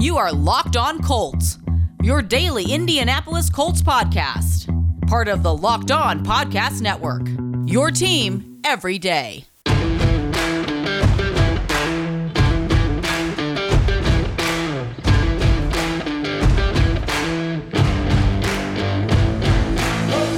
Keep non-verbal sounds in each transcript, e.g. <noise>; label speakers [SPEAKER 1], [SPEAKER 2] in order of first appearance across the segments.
[SPEAKER 1] You are Locked On Colts, your daily Indianapolis Colts podcast. Part of the Locked On Podcast Network. Your team every day.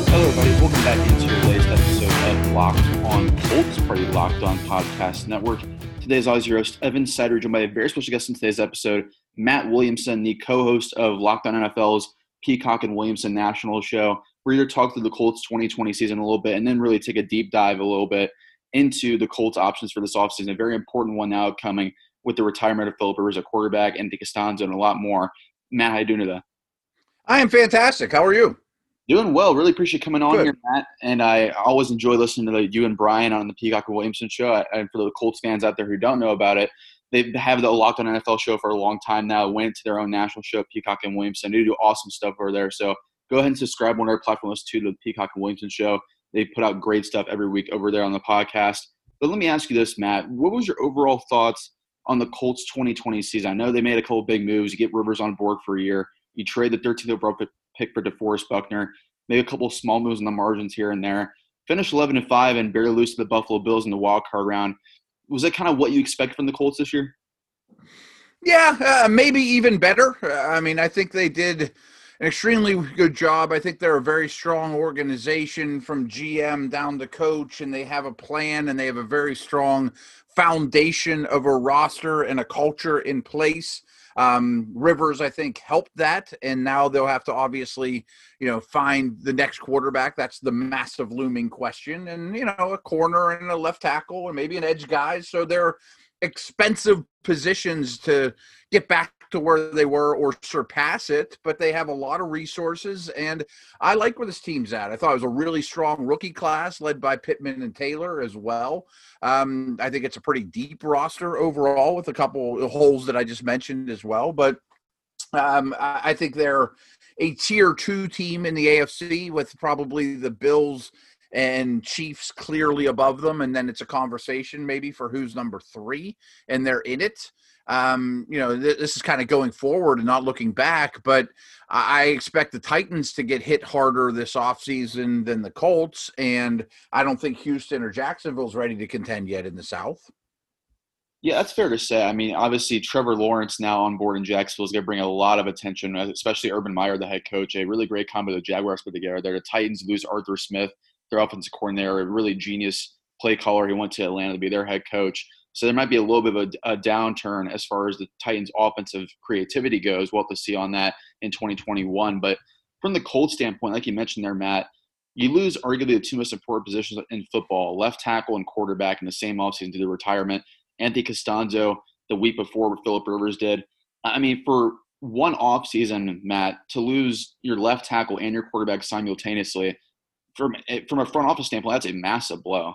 [SPEAKER 2] Hello, everybody. Welcome back into your latest episode of Locked On Colts, part of Locked On Podcast Network. Today is always your host, Evan Sidery, joined by a very special guest in today's episode, Matt Williamson, the co-host of Locked On NFL's Peacock and Williamson National Show. We're here to talk through the Colts 2020 season a little bit and then really take a deep dive a little bit into the Colts options for this offseason. A very important one now coming with the retirement of Philip Rivers, a quarterback, Andy Castonzo, and a lot more. Matt, how you doing today?
[SPEAKER 3] I am fantastic. How are you?
[SPEAKER 2] Doing well. Really appreciate coming on
[SPEAKER 3] Good.
[SPEAKER 2] here, Matt. And I always enjoy listening to you and Brian on the Peacock and Williamson show. And for the Colts fans out there who don't know about it, they have the Locked On NFL show for a long time now. Went to their own national show, Peacock and Williamson. They do awesome stuff over there. So go ahead and subscribe on their platforms to the Peacock and Williamson show. They put out great stuff every week over there on the podcast. But let me ask you this, Matt. What was your overall thoughts on the Colts 2020 season? I know they made a couple big moves. You get Rivers on board for a year. You trade the 13th overall pick- for DeForest Buckner. Made a couple small moves in the margins here and there. Finished 11 and 5 and barely lose to the Buffalo Bills in the wild card round. Was that kind of what you expect from the Colts this year?
[SPEAKER 3] Yeah, uh, maybe even better. I mean, I think they did an extremely good job. I think they're a very strong organization from GM down to coach, and they have a plan and they have a very strong foundation of a roster and a culture in place. Um, Rivers, I think, helped that, and now they'll have to obviously, you know, find the next quarterback. That's the massive looming question, and you know, a corner and a left tackle, and maybe an edge guy. So they're expensive positions to get back to where they were or surpass it, but they have a lot of resources. And I like where this team's at. I thought it was a really strong rookie class led by Pittman and Taylor as well. Um, I think it's a pretty deep roster overall with a couple holes that I just mentioned as well. But um, I think they're a tier two team in the AFC with probably the Bills and Chiefs clearly above them, and then it's a conversation maybe for who's number three, and they're in it. Um, you know, th- this is kind of going forward and not looking back, but I I expect the Titans to get hit harder this offseason than the Colts, and I don't think Houston or Jacksonville's ready to contend yet in the South.
[SPEAKER 2] Yeah, that's fair to say. I mean, obviously, Trevor Lawrence now on board in Jacksonville is going to bring a lot of attention, especially Urban Meyer, the head coach. A really great combo the Jaguars put together there. The Titans lose Arthur Smith, their offensive coordinator, a really genius play caller. He went to Atlanta to be their head coach. So there might be a little bit of a, a downturn as far as the Titans' offensive creativity goes. We'll have to see on that in 2021. But from the Colts standpoint, like you mentioned there, Matt, you lose arguably the two most important positions in football, left tackle and quarterback in the same offseason due to retirement. Anthony Castonzo the week before what Philip Rivers did. I mean, for one offseason, Matt, to lose your left tackle and your quarterback simultaneously, from from a front office standpoint, that's a massive blow.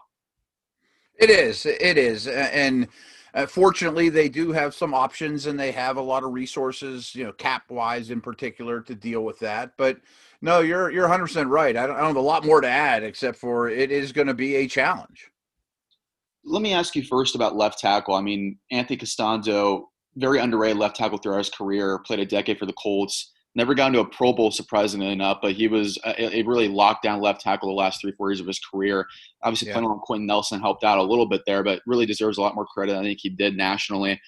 [SPEAKER 3] It is. It is. And uh, fortunately, they do have some options and they have a lot of resources, you know, cap wise in particular to deal with that. But no, you're you're 100 percent right. I don't, I don't have a lot more to add except for it is going to be a challenge.
[SPEAKER 2] Let me ask you first about left tackle. I mean, Anthony Castonzo, very underrated left tackle throughout his career, played a decade for the Colts. Never got into a Pro Bowl, surprisingly enough, but he was uh, a, a really locked down left tackle the last three, four years of his career. Obviously,
[SPEAKER 3] Yeah.
[SPEAKER 2] playing on Quenton Nelson helped out a little bit there, but really deserves a lot more credit. than I think he did nationally.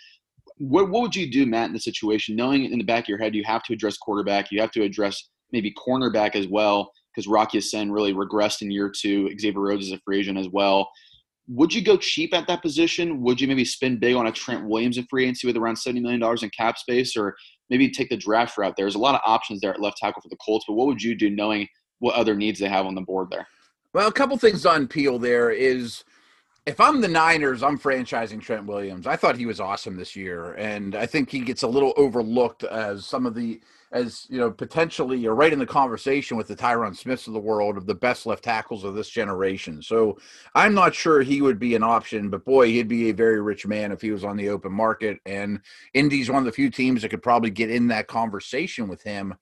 [SPEAKER 2] What, what would you do, Matt, in the situation, knowing in the back of your head you have to address quarterback, you have to address maybe cornerback as well, because Rock Ya-Sin really regressed in year two. Xavier Rhodes is a free agent as well. Would you go cheap at that position? Would you maybe spend big on a Trent Williams in free agency with around $70 million in cap space, or maybe take the draft route? There's a lot of options there at left tackle for the Colts, but what would you do knowing what other needs they have on the board there?
[SPEAKER 3] Well, a couple things on Peel there is if I'm the Niners, I'm franchising Trent Williams. I thought he was awesome this year, and I think he gets a little overlooked as some of the as you know potentially you're right in the conversation with the Tyron Smiths of the world of the best left tackles of this generation. So I'm not sure he would be an option, but boy, he'd be a very rich man if he was on the open market. And Indy's one of the few teams that could probably get in that conversation with him.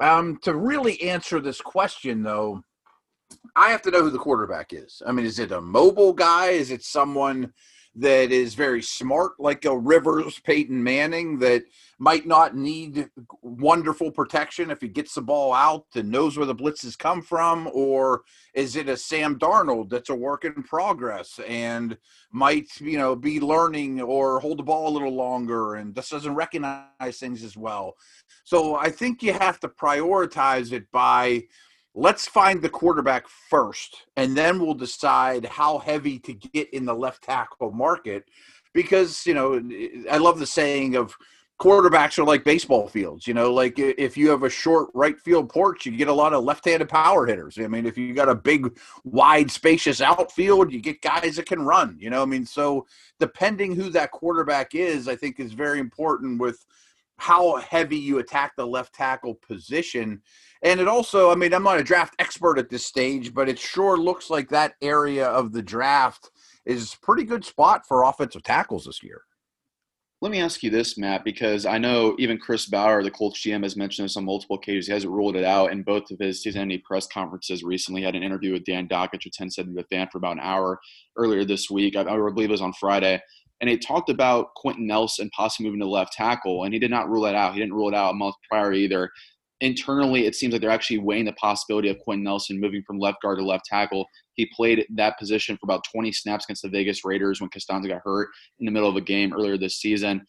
[SPEAKER 3] Um, to really answer this question, though I have to know who the quarterback is. I mean, is it a mobile guy? Is it someone that is very smart, like a Rivers, Peyton Manning, that might not need wonderful protection if he gets the ball out and knows where the blitzes come from? Or is it a Sam Darnold that's a work in progress and might, you know, be learning or hold the ball a little longer and just doesn't recognize things as well? So I think you have to prioritize it by – let's find the quarterback first, and then we'll decide how heavy to get in the left tackle market. Because, you know, I love the saying of quarterbacks are like baseball fields. You know, like if you have a short right field porch, you get a lot of left handed power hitters. I mean, if you got a big, wide, spacious outfield, you get guys that can run. You know, I mean, so depending who that quarterback is, I think is very important with how heavy you attack the left tackle position. And it also, I mean, I'm not a draft expert at this stage, but it sure looks like that area of the draft is pretty good spot for offensive tackles this year.
[SPEAKER 2] Let me ask you this, Matt, because I know even Chris Ballard, the Colts GM, has mentioned this on multiple occasions. He hasn't ruled it out in both of his season ending press conferences recently. He had an interview with Dan Dakich, a 10 the fan, for about an hour earlier this week. I, I believe it was on Friday and he talked about Quenton Nelson possibly moving to left tackle, and he did not rule that out. He didn't rule it out a month prior either. Internally, it seems like they're actually weighing the possibility of Quenton Nelson moving from left guard to left tackle. He played that position for about 20 snaps against the Vegas Raiders when Castonzo got hurt in the middle of a game earlier this season.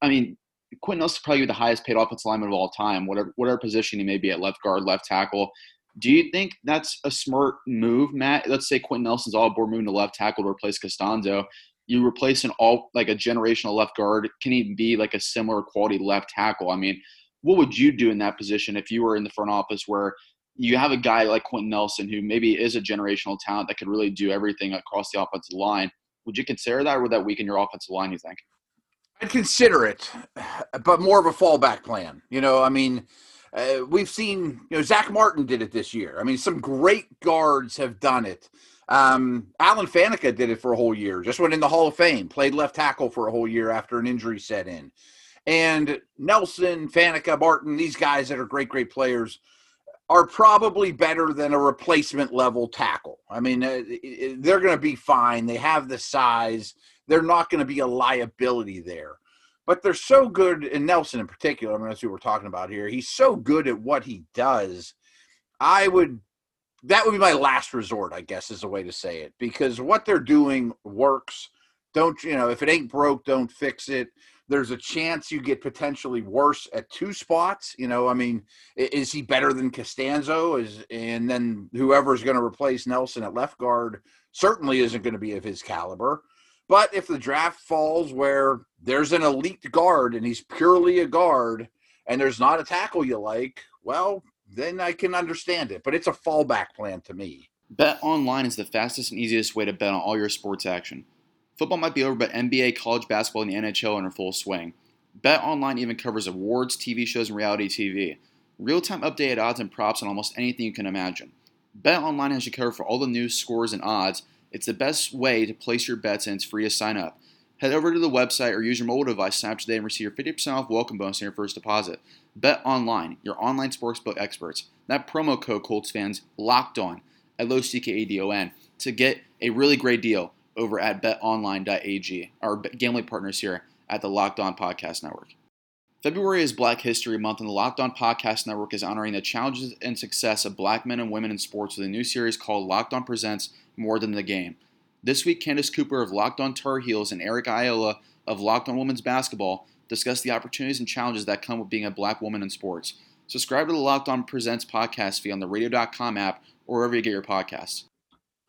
[SPEAKER 2] I mean, Quenton Nelson probably the highest paid offensive lineman of all time, whatever whatever position he may be at left guard, left tackle. Do you think that's a smart move, Matt? Let's say Quenton Nelson's all aboard moving to left tackle to replace Castonzo you replace an all like a generational left guard can even be like a similar quality left tackle. I mean, what would you do in that position if you were in the front office where you have a guy like Quenton Nelson who maybe is a generational talent that could really do everything across the offensive line? Would you consider that, or would that weaken your offensive line? You think?
[SPEAKER 3] I'd consider it, but more of a fallback plan. You know, I mean, uh, we've seen you know Zach Martin did it this year. I mean, some great guards have done it. Um, Alan Faneca did it for a whole year, just went in the Hall of Fame, played left tackle for a whole year after an injury set in. And Nelson, Faneca, Martin, these guys that are great, great players are probably better than a replacement level tackle. I mean, uh, they're going to be fine. They have the size. They're not going to be a liability there. But they're so good, and Nelson in particular, I mean, that's who we're talking about here. He's so good at what he does. I would that would be my last resort, I guess, is a way to say it, because what they're doing works. Don't you know? If it ain't broke, don't fix it. There's a chance you get potentially worse at two spots. You know, I mean, is he better than Castonzo? Is and then whoever's going to replace Nelson at left guard certainly isn't going to be of his caliber. But if the draft falls where there's an elite guard and he's purely a guard, and there's not a tackle you like, well, then I can understand it. But it's a fallback plan to me.
[SPEAKER 2] Bet online is the fastest and easiest way to bet on all your sports action. Football might be over, but NBA, college basketball, and the NHL are in full swing. Bet online even covers awards, TV shows, and reality TV. Real time updated odds and props on almost anything you can imagine. Bet online has you covered for all the news, scores, and odds. It's the best way to place your bets, and it's free to sign up. Head over to the website or use your mobile device, sign up today, and receive your 50% off welcome bonus on your first deposit. Bet online, your online sportsbook experts. That promo code Colts fans locked on at low CKADON to get a really great deal over at betonline.ag, our gambling partners here at the Locked On Podcast Network. February is Black History Month, and the Locked On Podcast Network is honoring the challenges and success of black men and women in sports with a new series called Locked On Presents More Than the Game. This week, Candace Cooper of Locked On Tar Heels and Eric Ayala of Locked On Women's Basketball discuss the opportunities and challenges that come with being a black woman in sports. Subscribe to the Locked On Presents podcast feed on the radio.com app or wherever you get your podcasts.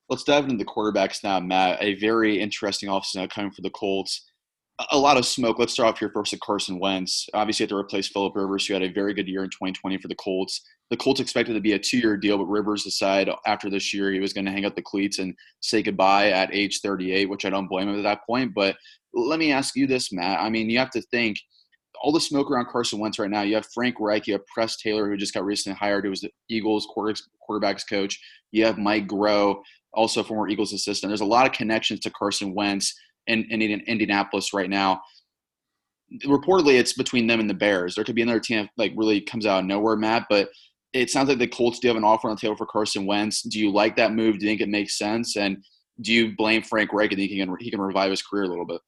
[SPEAKER 2] Let's dive into the quarterbacks now, Matt. A very interesting offseason coming for the Colts. A lot of smoke. Let's start off here first with Carson Wentz. Obviously, had to replace Philip Rivers, who had a very good year in 2020 for the Colts. the Colts expected to be a two-year deal, but Rivers decided after this year he was going to hang up the cleats and say goodbye at age 38, which I don't blame him at that point. But let me ask you this, Matt. I mean, you have to think all the smoke around Carson Wentz right now. You have Frank Reich, you have Press Taylor, who just got recently hired, who was the Eagles quarterbacks coach. You have Mike Groh, also former Eagles assistant. There's a lot of connections to Carson Wentz in, in Indianapolis right now. Reportedly, it's between them and the Bears. There could be another team like really comes out of nowhere, Matt. But it sounds like the Colts do have an offer on the table for Carson Wentz. Do you like that move? Do you think it makes sense? And do you blame Frank Reich? and think he can he can revive his career a little bit?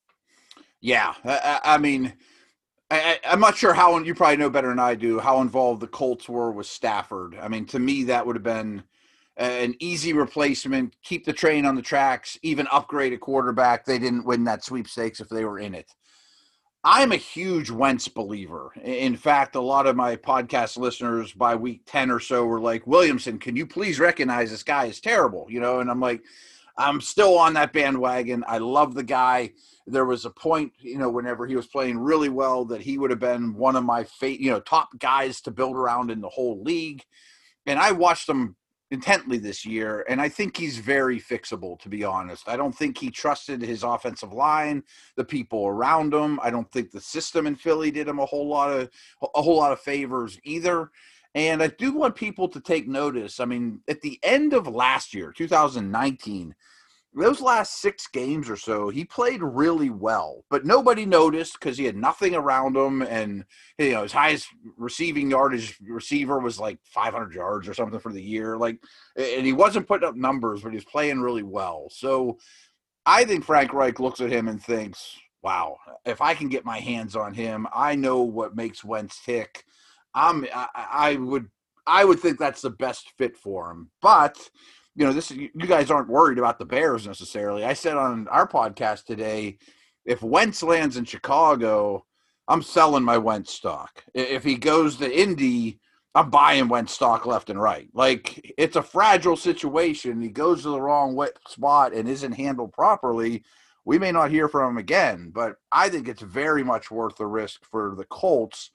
[SPEAKER 3] Yeah, I, I mean, I, am not sure how you probably know better than I do how involved the Colts were with Stafford. I mean, to me, that would have been an easy replacement. Keep the train on the tracks, even upgrade a quarterback. They didn't win that sweepstakes if they were in it. I'm a huge Wentz believer. In fact, a lot of my podcast listeners by week 10 or so were like, Williamson, can you please recognize this guy is terrible? You know, and I'm like, I'm still on that bandwagon. I love the guy. There was a point, you know, whenever he was playing really well, that he would have been one of my, fa- you know, top guys to build around in the whole league. And I watched him intently this year, and I think he's very fixable. To be honest, I don't think he trusted his offensive line, the people around him. I don't think the system in Philly did him a whole lot of a whole lot of favors either. And I do want people to take notice. I mean, at the end of last year, 2019, those last six games or so, he played really well, but nobody noticed because he had nothing around him, and you know his highest receiving yardage receiver was like 500 yards or something for the year. Like, and he wasn't putting up numbers, but he was playing really well. So, I think Frank Reich looks at him and thinks, "Wow, if I can get my hands on him, I know what makes Wentz tick. I'm, I, I would, I would think that's the best fit for him, but." You know, this is, you guys aren't worried about the Bears necessarily. I said on our podcast today, if Wentz lands in Chicago, I'm selling my Wentz stock. If he goes to Indy, I'm buying Wentz stock left and right. Like it's a fragile situation. He goes to the wrong wet spot and isn't handled properly. We may not hear from him again, but I think it's very much worth the risk for the Colts.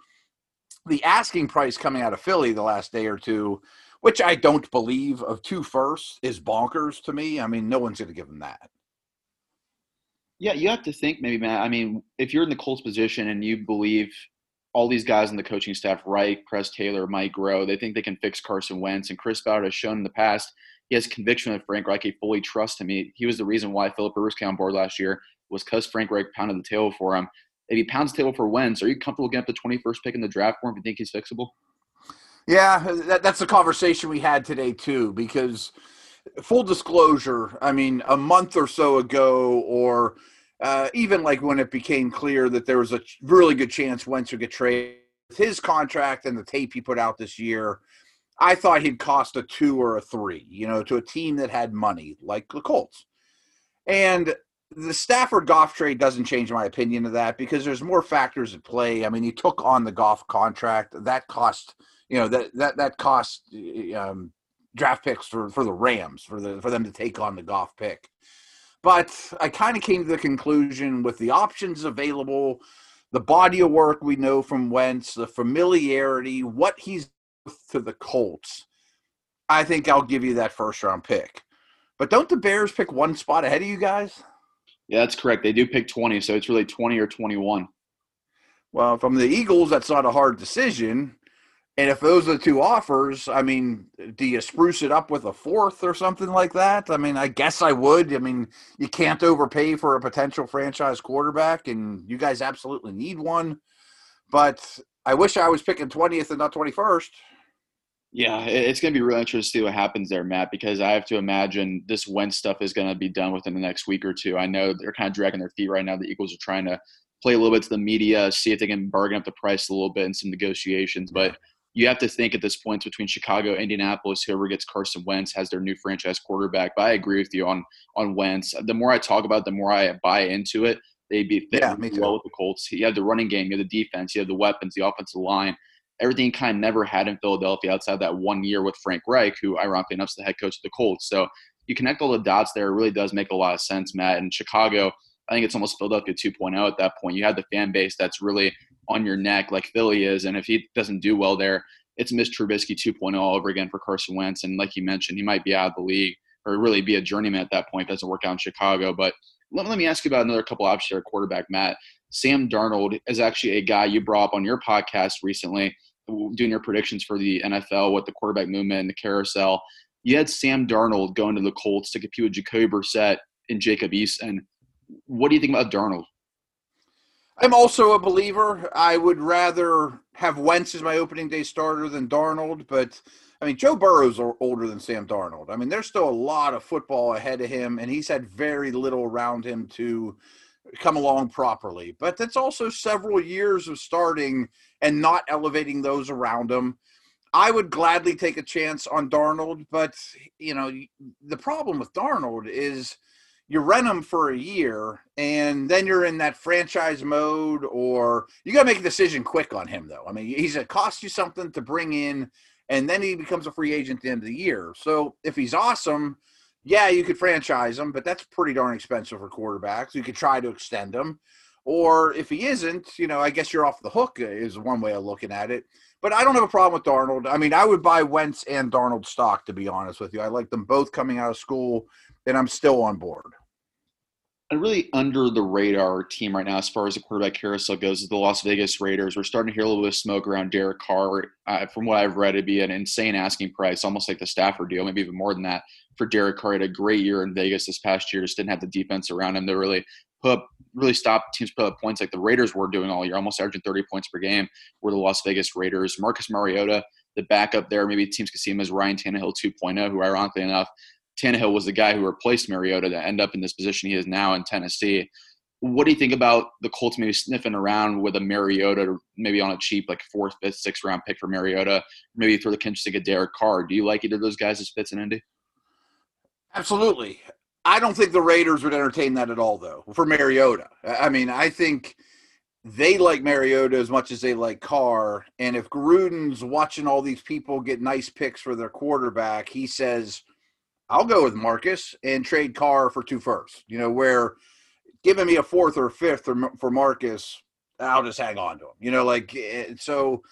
[SPEAKER 3] The asking price coming out of Philly the last day or two which I don't believe of two firsts is bonkers to me. I mean, no one's going to give him that.
[SPEAKER 2] Yeah, you have to think maybe, Matt. I mean, if you're in the Colts position and you believe all these guys in the coaching staff, Reich, Press Taylor, Mike Groh, they think they can fix Carson Wentz. And Chris Ballard has shown in the past he has conviction that Frank Reich He fully trusts him. He, he was the reason why Philip Rivers came on board last year was because Frank Reich pounded the table for him. If he pounds the table for Wentz, are you comfortable getting up the 21st pick in the draft for him if you think he's fixable?
[SPEAKER 3] Yeah, that, that's the conversation we had today too. Because full disclosure, I mean, a month or so ago, or uh, even like when it became clear that there was a really good chance Wentz would get traded, his contract and the tape he put out this year, I thought he'd cost a two or a three, you know, to a team that had money like the Colts. And the Stafford Goff trade doesn't change my opinion of that because there's more factors at play. I mean, he took on the Goff contract that cost you know that that that cost um, draft picks for for the Rams for the for them to take on the Goff pick. But I kind of came to the conclusion with the options available, the body of work we know from Wentz, the familiarity, what he's to the Colts. I think I'll give you that first round pick. But don't the Bears pick one spot ahead of you guys?
[SPEAKER 2] Yeah, that's correct. They do pick 20, so it's really 20 or 21.
[SPEAKER 3] Well, from the Eagles, that's not a hard decision. And if those are the two offers, I mean, do you spruce it up with a fourth or something like that? I mean, I guess I would. I mean, you can't overpay for a potential franchise quarterback, and you guys absolutely need one. But I wish I was picking 20th and not 21st.
[SPEAKER 2] Yeah, it's going to be really interesting to see what happens there, Matt, because I have to imagine this Wentz stuff is going to be done within the next week or two. I know they're kind of dragging their feet right now. The Eagles are trying to play a little bit to the media, see if they can bargain up the price a little bit in some negotiations. But you have to think at this point between Chicago, Indianapolis, whoever gets Carson Wentz has their new franchise quarterback. But I agree with you on on Wentz. The more I talk about, it, the more I buy into it. They'd be yeah, well with the Colts. You have the running game, you have the defense, you have the weapons, the offensive line. Everything kind of never had in Philadelphia outside that one year with Frank Reich, who ironically enough is the head coach of the Colts. So you connect all the dots there. It really does make a lot of sense, Matt. And Chicago, I think it's almost Philadelphia 2.0 at that point. You had the fan base that's really on your neck like Philly is. And if he doesn't do well there, it's Mitch Trubisky 2.0 all over again for Carson Wentz. And like you mentioned, he might be out of the league or really be a journeyman at that point. Doesn't work out in Chicago. But let, let me ask you about another couple options here, quarterback Matt. Sam Darnold is actually a guy you brought up on your podcast recently, doing your predictions for the NFL with the quarterback movement and the carousel. You had Sam Darnold going to the Colts to compete with Jacoby Brissett and Jacob Eason. What do you think about Darnold?
[SPEAKER 3] I'm also a believer. I would rather have Wentz as my opening day starter than Darnold, but I mean, Joe Burrow's older than Sam Darnold. I mean, there's still a lot of football ahead of him, and he's had very little around him to come along properly. But that's also several years of starting and not elevating those around him. I would gladly take a chance on Darnold, but you know, the problem with Darnold is you rent him for a year and then you're in that franchise mode or you got to make a decision quick on him though. I mean, he's it costs you something to bring in and then he becomes a free agent at the end of the year. So if he's awesome, yeah, you could franchise him, but that's pretty darn expensive for quarterbacks. You could try to extend him. Or if he isn't, you know, I guess you're off the hook is one way of looking at it. But I don't have a problem with Darnold. I mean, I would buy Wentz and Darnold stock, to be honest with you. I like them both coming out of school, and I'm still on board
[SPEAKER 2] a really under the radar team right now as far as the quarterback carousel goes is the Las Vegas Raiders. We're starting to hear a little bit of smoke around Derek Carr. Uh, from what I've read, it'd be an insane asking price, almost like the Stafford deal, maybe even more than that for Derek Carr. He had a great year in Vegas this past year, just didn't have the defense around him to really put up, really stop teams put up points like the Raiders were doing all year, almost averaging 30 points per game. Were the Las Vegas Raiders. Marcus Mariota, the backup there, maybe teams could see him as Ryan Tannehill 2.0, who ironically enough Tannehill was the guy who replaced Mariota to end up in this position he is now in Tennessee. What do you think about the Colts maybe sniffing around with a Mariota, maybe on a cheap, like fourth, fifth, sixth round pick for Mariota, maybe throw the kinch to get Derek Carr? Do you like either of those guys as fits in Indy?
[SPEAKER 3] Absolutely. I don't think the Raiders would entertain that at all, though, for Mariota. I mean, I think they like Mariota as much as they like Carr. And if Gruden's watching all these people get nice picks for their quarterback, he says – I'll go with Marcus and trade Carr for two firsts. You know, where giving me a fourth or a fifth for, Marcus, I'll just hang on to him. You know, like eh, so.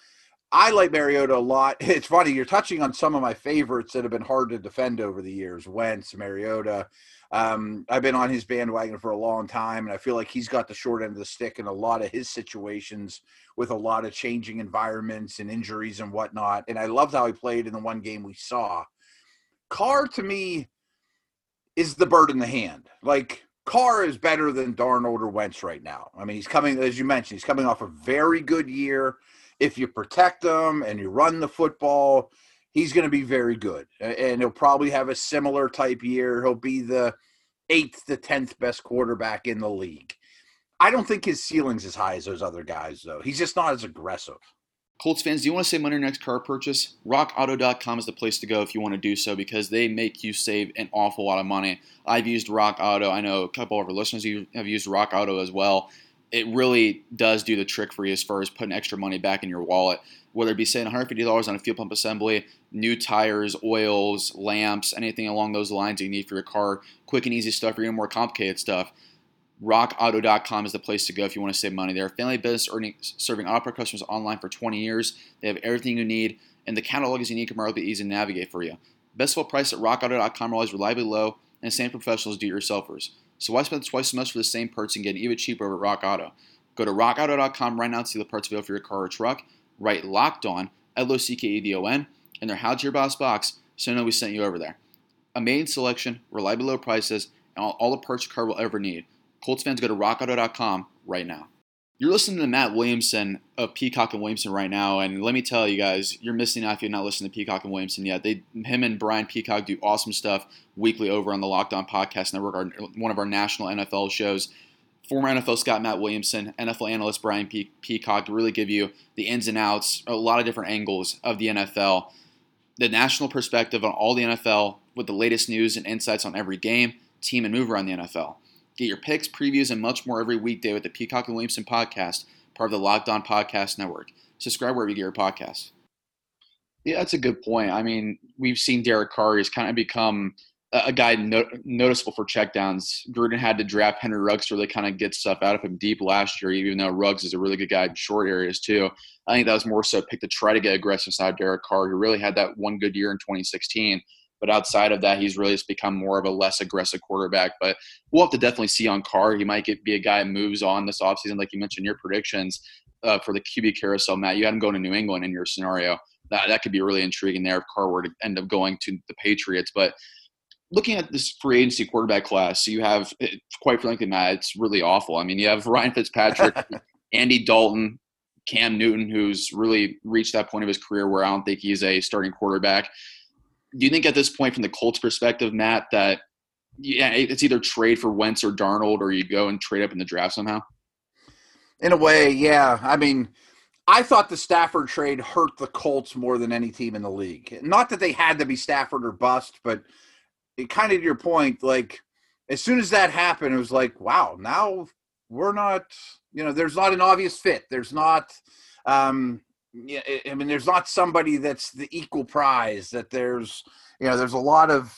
[SPEAKER 3] I like Mariota a lot. <laughs> It's funny you're touching on some of my favorites that have been hard to defend over the years. Wentz, Mariota. Um, I've been on his bandwagon for a long time, and I feel like he's got the short end of the stick in a lot of his situations with a lot of changing environments and injuries and whatnot. And I loved how he played in the one game we saw. Carr to me is the bird in the hand. Like Carr is better than Darnold or Wentz right now. I mean, he's coming, as you mentioned, he's coming off a very good year. If you protect him and you run the football, he's going to be very good. And he'll probably have a similar type year. He'll be the eighth to tenth best quarterback in the league. I don't think his ceiling's as high as those other guys, though. He's just not as aggressive.
[SPEAKER 2] Colts fans, do you want to save money on your next car purchase? RockAuto.com is the place to go if you want to do so because they make you save an awful lot of money. I've used Rock Auto. I know a couple of our listeners have used Rock Auto as well. It really does do the trick for you as far as putting extra money back in your wallet. Whether it be saying $150 on a fuel pump assembly, new tires, oils, lamps, anything along those lines you need for your car, quick and easy stuff or even more complicated stuff RockAuto.com is the place to go if you want to save money. They're a family business earning, serving auto customers online for 20 years. They have everything you need, and the catalog is unique and remarkably easy to navigate for you. Best of all price at RockAuto.com are always reliably low and same professionals do-it-yourselfers. So why spend twice as much for the same parts and get even cheaper over at Rock Auto? Go to RockAuto.com right now to see the parts available for your car or truck. Write Locked On, L-O-C-K-E-D-O-N, in their How to Your Boss box so you know we sent you over there. Amazing selection, reliable low prices, and all, all the parts your car will ever need. Colts fans, go to rockauto.com right now. You're listening to Matt Williamson of Peacock and Williamson right now, and let me tell you guys, you're missing out if you're not listening to Peacock and Williamson yet. They, him and Brian Peacock do awesome stuff weekly over on the Locked On Podcast Network, our, one of our national NFL shows. Former NFL Scott Matt Williamson, NFL analyst Brian Pe- Peacock really give you the ins and outs, a lot of different angles of the NFL, the national perspective on all the NFL with the latest news and insights on every game, team, and move around the NFL. Get your picks, previews, and much more every weekday with the Peacock and Williamson podcast, part of the Locked On Podcast Network. Subscribe wherever you get your podcasts. Yeah, that's a good point. I mean, we've seen Derek Carr has kind of become a guy no, noticeable for checkdowns. Gruden had to draft Henry Ruggs to really kind of get stuff out of him deep last year, even though Ruggs is a really good guy in short areas too. I think that was more so picked to try to get aggressive side Derek Carr, who really had that one good year in 2016. But outside of that, he's really just become more of a less aggressive quarterback. But we'll have to definitely see on Carr. He might get, be a guy that moves on this offseason, like you mentioned your predictions uh, for the QB carousel. Matt, you had him going to New England in your scenario. That, that could be really intriguing there if Carr were to end up going to the Patriots. But looking at this free agency quarterback class, you have, quite frankly, Matt, it's really awful. I mean, you have <laughs> Ryan Fitzpatrick, <laughs> Andy Dalton, Cam Newton, who's really reached that point of his career where I don't think he's a starting quarterback. Do you think at this point, from the Colts' perspective, Matt, that yeah, it's either trade for Wentz or Darnold, or you go and trade up in the draft somehow?
[SPEAKER 3] In a way, yeah. I mean, I thought the Stafford trade hurt the Colts more than any team in the league. Not that they had to be Stafford or bust, but – it kind of to your point, like as soon as that happened, it was like, wow, now we're not, you know, there's not an obvious fit. There's not, um, yeah, I mean, there's not somebody that's the equal prize. That there's, you know, there's a lot of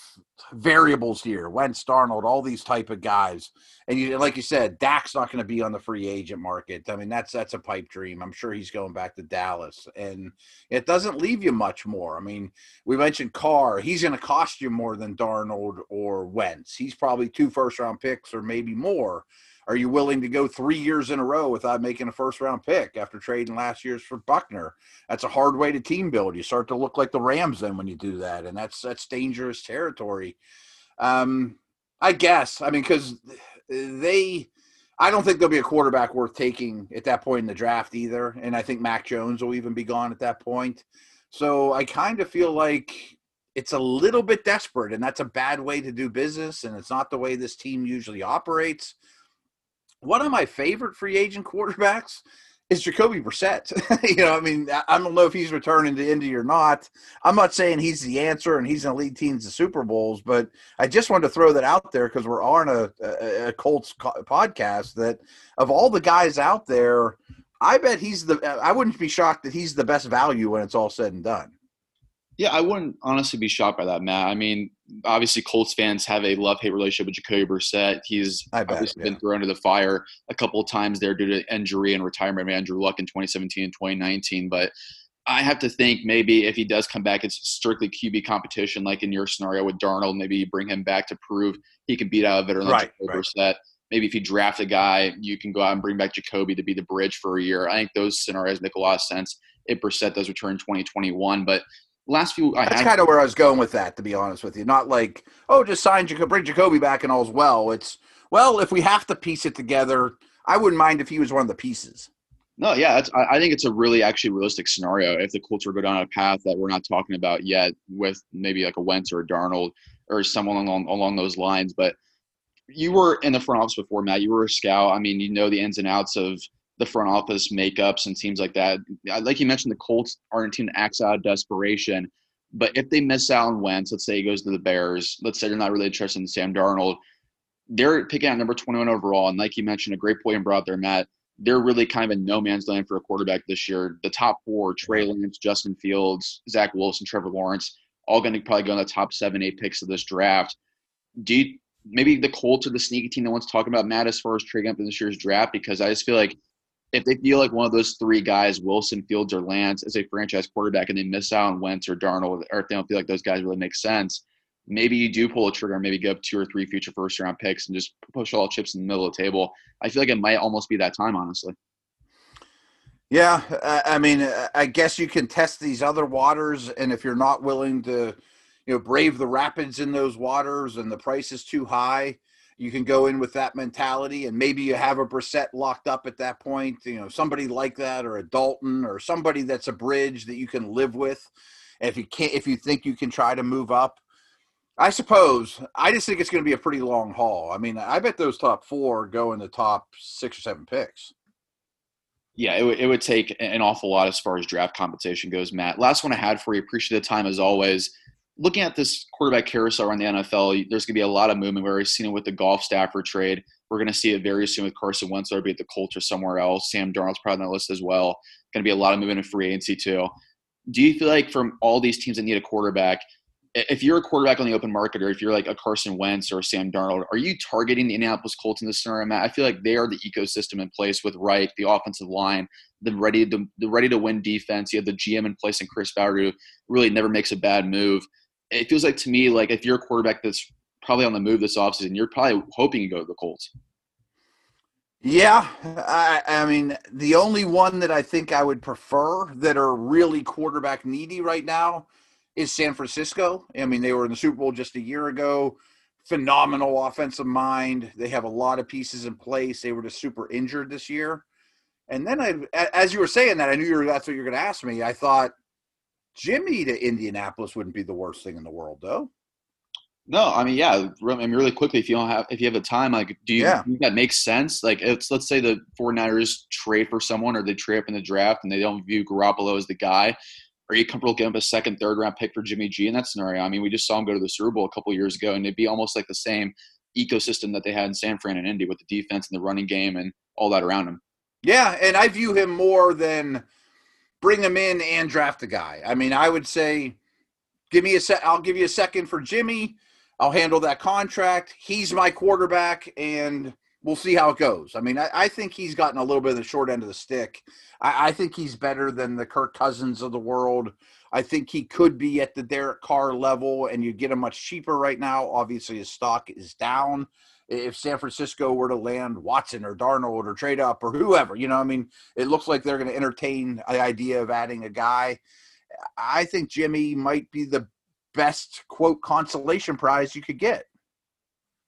[SPEAKER 3] variables here. Wentz, Darnold, all these type of guys, and you, like you said, Dak's not going to be on the free agent market. I mean, that's that's a pipe dream. I'm sure he's going back to Dallas, and it doesn't leave you much more. I mean, we mentioned Carr. He's going to cost you more than Darnold or Wentz. He's probably two first round picks or maybe more. Are you willing to go three years in a row without making a first round pick after trading last year's for Buckner? That's a hard way to team build. You start to look like the Rams then when you do that, and that's that's dangerous territory. Um, I guess. I mean, because they, I don't think there'll be a quarterback worth taking at that point in the draft either, and I think Mac Jones will even be gone at that point. So I kind of feel like it's a little bit desperate, and that's a bad way to do business, and it's not the way this team usually operates one of my favorite free agent quarterbacks is Jacoby Brissett. <laughs> you know, I mean, I don't know if he's returning to Indy or not. I'm not saying he's the answer and he's going to lead teams to Super Bowls, but I just wanted to throw that out there because we're on a, a, a Colts podcast that of all the guys out there, I bet he's the. I wouldn't be shocked that he's the best value when it's all said and done.
[SPEAKER 2] Yeah, I wouldn't honestly be shocked by that, Matt. I mean, obviously Colts fans have a love-hate relationship with Jacoby Brissett. He's bet, obviously yeah. been thrown into the fire a couple of times there due to injury and retirement of Andrew Luck in 2017 and 2019. But I have to think maybe if he does come back, it's strictly QB competition, like in your scenario with Darnold. Maybe you bring him back to prove he can beat out a veteran like Jacoby right. Brissett. Maybe if you draft a guy, you can go out and bring back Jacoby to be the bridge for a year. I think those scenarios make a lot of sense if Brissett does return in 2021. But last few.
[SPEAKER 3] I That's kind of where I was going with that, to be honest with you. Not like, oh, just sign Jacob, bring Jacoby back and all's well. It's well, if we have to piece it together, I wouldn't mind if he was one of the pieces.
[SPEAKER 2] No, yeah, I, I think it's a really actually realistic scenario if the Colts were to go down a path that we're not talking about yet, with maybe like a Wentz or a Darnold or someone along along those lines. But you were in the front office before, Matt. You were a scout. I mean, you know the ins and outs of the front office makeups and teams like that. Like you mentioned, the Colts aren't a team that acts out of desperation. But if they miss out on Wentz, let's say he goes to the Bears, let's say they're not really interested in Sam Darnold, they're picking out number 21 overall. And like you mentioned, a great point brought there, Matt, they're really kind of a no man's land for a quarterback this year. The top four, Trey Lance, Justin Fields, Zach Wilson, Trevor Lawrence, all going to probably go in the top seven, eight picks of this draft. Do you, maybe the Colts are the sneaky team that wants to talk about Matt as far as trading up in this year's draft? Because I just feel like if they feel like one of those three guys, Wilson, Fields, or Lance, is a franchise quarterback, and they miss out on Wentz or Darnold, or if they don't feel like those guys really make sense, maybe you do pull a trigger and maybe give up two or three future first round picks and just push all chips in the middle of the table. I feel like it might almost be that time, honestly.
[SPEAKER 3] Yeah, I mean, I guess you can test these other waters, and if you're not willing to, you know, brave the rapids in those waters, and the price is too high, you can go in with that mentality and maybe you have a Brissett locked up at that point, you know, somebody like that or a Dalton or somebody that's a bridge that you can live with. If you can't, if you think you can try to move up, I suppose. I just think it's going to be a pretty long haul. I mean, I bet those top four go in the top six or seven picks.
[SPEAKER 2] Yeah, it, w- it would take an awful lot as far as draft compensation goes, Matt. Last one I had for you. Appreciate the time as always looking at this quarterback carousel around the NFL, there's going to be a lot of movement. We've already seen it with the Goff Stafford trade. We're going to see it very soon with Carson Wentz, or be at the Colts or somewhere else. Sam Darnold's probably on that list as well. Going to be a lot of movement in free agency too. Do you feel like from all these teams that need a quarterback, if you're a quarterback on the open market, or if you're like a Carson Wentz or Sam Darnold, are you targeting the Indianapolis Colts in this scenario, Matt? I feel like they are the ecosystem in place with Reich, the offensive line, the ready to the ready to win defense. You have the GM in place and Chris Ballard, who really never makes a bad move. It feels like to me like if you're a quarterback that's probably on the move this offseason, you're probably hoping to go to the Colts.
[SPEAKER 3] Yeah, I, I, mean, the only one that I think I would prefer that are really quarterback needy right now is San Francisco. I mean, they were in the Super Bowl just a year ago. Phenomenal offensive mind. They have a lot of pieces in place. They were just super injured this year. And then I, as you were saying that, I knew you were, that's what you're going to ask me. I thought Jimmy to Indianapolis wouldn't be the worst thing in the world, though.
[SPEAKER 2] No, I mean, yeah. I mean, really quickly, if you don't have, if you have a time, like, do you yeah. think that makes sense? Like, it's let's say the 49ers trade for someone, or they trade up in the draft, and they don't view Garoppolo as the guy. Are you comfortable giving up a second, third round pick for Jimmy G in that scenario? I mean, we just saw him go to the Super Bowl a couple years ago, and it'd be almost like the same ecosystem that they had in San Fran and Indy with the defense and the running game and all that around him.
[SPEAKER 3] Yeah, and I view him more than bring him in and draft a guy. I mean, I would say, give me a set. I'll give you a second for Jimmy I'll handle that contract. He's my quarterback, and we'll see how it goes. I mean, I, I think he's gotten a little bit of the short end of the stick. I, I, think he's better than the Kirk Cousins of the world. I think he could be at the Derek Carr level, and you get him much cheaper right now. Obviously, his stock is down. If San Francisco were to land Watson or Darnold or trade up or whoever, you know, I mean, it looks like they're going to entertain the idea of adding a guy. I think Jimmy might be the best quote consolation prize you could get,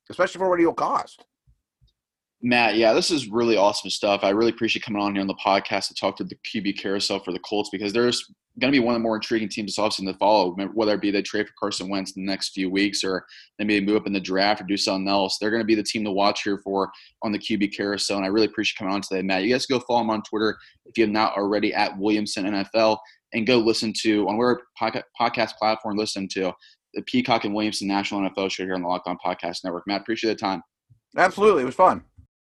[SPEAKER 3] especially for what he'll cost.
[SPEAKER 2] Matt, yeah, this is really awesome stuff. I really appreciate coming on here on the podcast to talk to the QB carousel for the Colts because there's going to be one of the more intriguing teams this offseason to follow, whether it be they trade for Carson Wentz in the next few weeks or maybe they move up in the draft or do something else. They're going to be the team to watch here for on the QB carousel. And I really appreciate coming on today, Matt. You guys go follow him on Twitter if you have not already at Williamson NFL and go listen to on where podcast platform listen to the Peacock and Williamson National NFL Show here on the Locked On Podcast Network. Matt, appreciate the time.
[SPEAKER 3] Absolutely, it was fun.